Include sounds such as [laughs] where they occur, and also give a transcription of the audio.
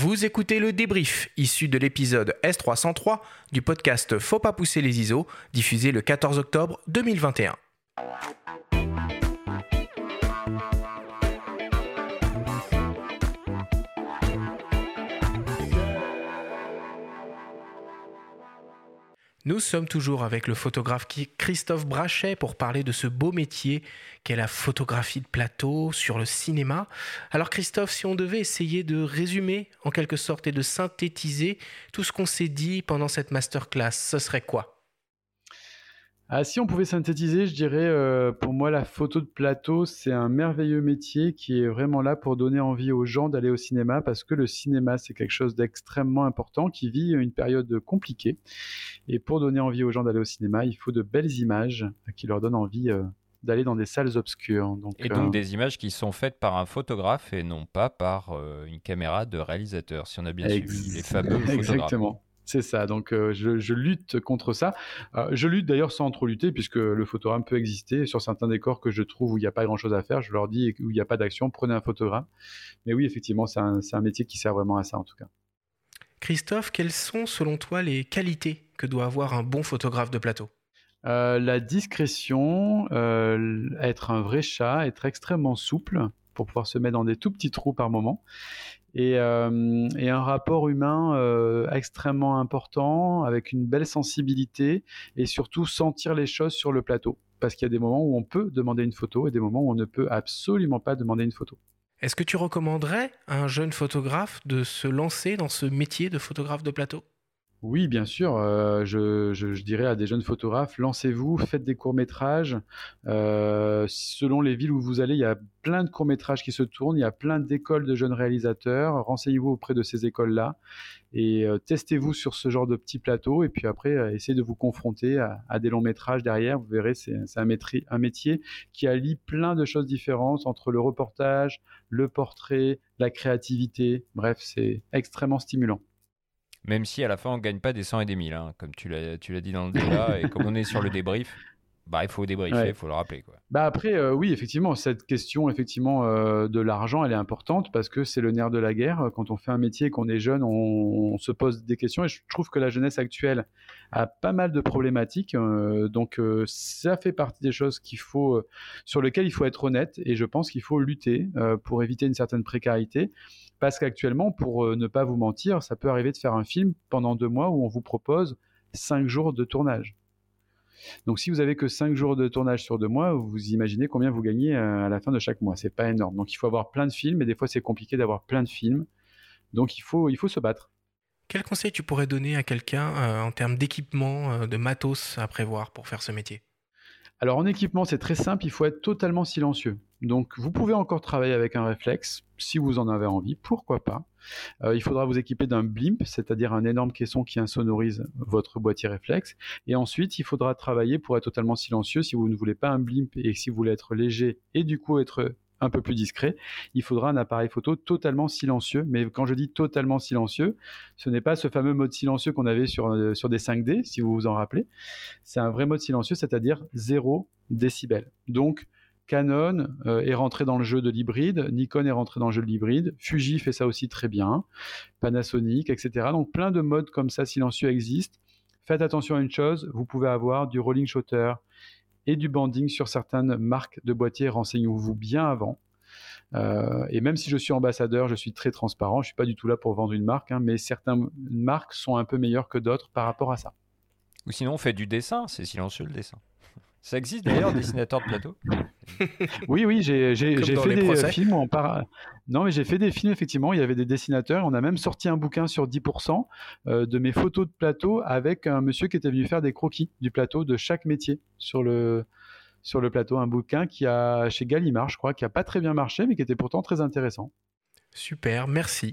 Vous écoutez le débrief issu de l'épisode S303 du podcast Faut pas pousser les ISO, diffusé le 14 octobre 2021. Nous sommes toujours avec le photographe Christophe Brachet pour parler de ce beau métier qu'est la photographie de plateau sur le cinéma. Alors Christophe, si on devait essayer de résumer en quelque sorte et de synthétiser tout ce qu'on s'est dit pendant cette masterclass, ce serait quoi? Ah, si on pouvait synthétiser, je dirais, euh, pour moi, la photo de plateau, c'est un merveilleux métier qui est vraiment là pour donner envie aux gens d'aller au cinéma parce que le cinéma, c'est quelque chose d'extrêmement important qui vit une période compliquée. Et pour donner envie aux gens d'aller au cinéma, il faut de belles images qui leur donnent envie euh, d'aller dans des salles obscures. Donc, et donc euh, des images qui sont faites par un photographe et non pas par une caméra de réalisateur, si on a bien suivi les fameux [laughs] photographes. Exactement. C'est ça, donc euh, je, lutte contre ça. Euh, je lutte d'ailleurs sans trop lutter, puisque le photogramme peut exister. Sur certains décors que je trouve où il n'y a pas grand-chose à faire, je leur dis où il n'y a pas d'action, prenez un photogramme. Mais oui, effectivement, c'est un, un, métier qui sert vraiment à ça en tout cas. Christophe, quelles sont selon toi les qualités que doit avoir un bon photographe de plateau? Euh, La discrétion, être un vrai chat, être extrêmement souple pour pouvoir se mettre dans des tout petits trous par moment euh, et, un rapport humain euh, extrêmement important, avec une belle sensibilité et surtout sentir les choses sur le plateau. Parce qu'il y a des moments où on peut demander une photo et des moments où on ne peut absolument pas demander une photo. Est-ce que tu recommanderais à un jeune photographe de se lancer dans ce métier de photographe de plateau? Oui, bien sûr. Euh, je, dirais à des jeunes photographes, lancez-vous, faites des courts-métrages. Euh, selon les villes où vous allez, il y a plein de courts-métrages qui se tournent, il y a plein d'écoles de jeunes réalisateurs. Renseignez-vous auprès de ces écoles-là et euh, testez-vous sur ce genre de petits plateaux. Et puis après, essayez de vous confronter à, des longs-métrages derrière. Vous verrez, c'est un, un métier qui allie plein de choses différentes entre le reportage, le portrait, la créativité. Bref, c'est extrêmement stimulant. Même si à la fin on gagne pas des 100 et des 1000, hein, comme tu l'as, tu l'as dit dans le débat, et comme on est sur le débrief, bah, il faut débriefer, il faut le rappeler. Quoi. Bah après, euh, oui, effectivement, cette question effectivement euh, de l'argent, elle est importante parce que c'est le nerf de la guerre. Quand on fait un métier et qu'on est jeune, on, se pose des questions et je trouve que la jeunesse actuelle a pas mal de problématiques. Euh, donc ça fait partie des choses qu'il faut, sur lesquelles il faut être honnête et je pense qu'il faut lutter pour éviter une certaine précarité. Parce qu'actuellement, pour ne pas vous mentir, ça peut arriver de faire un film pendant deux mois où on vous propose cinq jours de tournage. Donc si vous avez que cinq jours de tournage sur deux mois, vous imaginez combien vous gagnez euh, à la fin de chaque mois. C'est pas énorme. Donc il faut avoir plein de films et des fois c'est compliqué d'avoir plein de films. Donc il faut, il faut se battre. Quel conseil tu pourrais donner à quelqu'un euh, en termes d'équipement, de matos à prévoir pour faire ce métier? Alors en équipement, c'est très simple, il faut être totalement silencieux. Donc vous pouvez encore travailler avec un réflexe si vous en avez envie, pourquoi pas. Euh, il faudra vous équiper d'un blimp, c'est-à-dire un énorme caisson qui insonorise votre boîtier réflexe. Et ensuite, il faudra travailler pour être totalement silencieux si vous ne voulez pas un blimp et si vous voulez être léger et du coup être un peu plus discret, il faudra un appareil photo totalement silencieux. Mais quand je dis totalement silencieux, ce n'est pas ce fameux mode silencieux qu'on avait sur, euh, sur des 5D, si vous vous en rappelez. C'est un vrai mode silencieux, c'est-à-dire 0 décibel. Donc, Canon euh, est rentré dans le jeu de l'hybride, Nikon est rentré dans le jeu de l'hybride, Fuji fait ça aussi très bien, Panasonic, etc. Donc plein de modes comme ça silencieux existent. Faites attention à une chose, vous pouvez avoir du rolling shutter et du banding sur certaines marques de boîtiers. Renseignez-vous bien avant. Euh, et même si je suis ambassadeur, je suis très transparent. Je suis pas du tout là pour vendre une marque, hein, mais certaines marques sont un peu meilleures que d'autres par rapport à ça. Ou sinon, on fait du dessin. C'est silencieux le dessin. Ça existe d'ailleurs, dessinateur de plateau? [laughs] Oui, oui, j'ai fait des films en Non, mais j'ai fait des films, effectivement. Il y avait des dessinateurs. On a même sorti un bouquin sur 10% euh, de mes photos de plateau avec un monsieur qui était venu faire des croquis du plateau de chaque métier sur le, sur le plateau. Un bouquin qui a, chez Gallimard, je crois, qui n'a pas très bien marché, mais qui était pourtant très intéressant. Super, merci.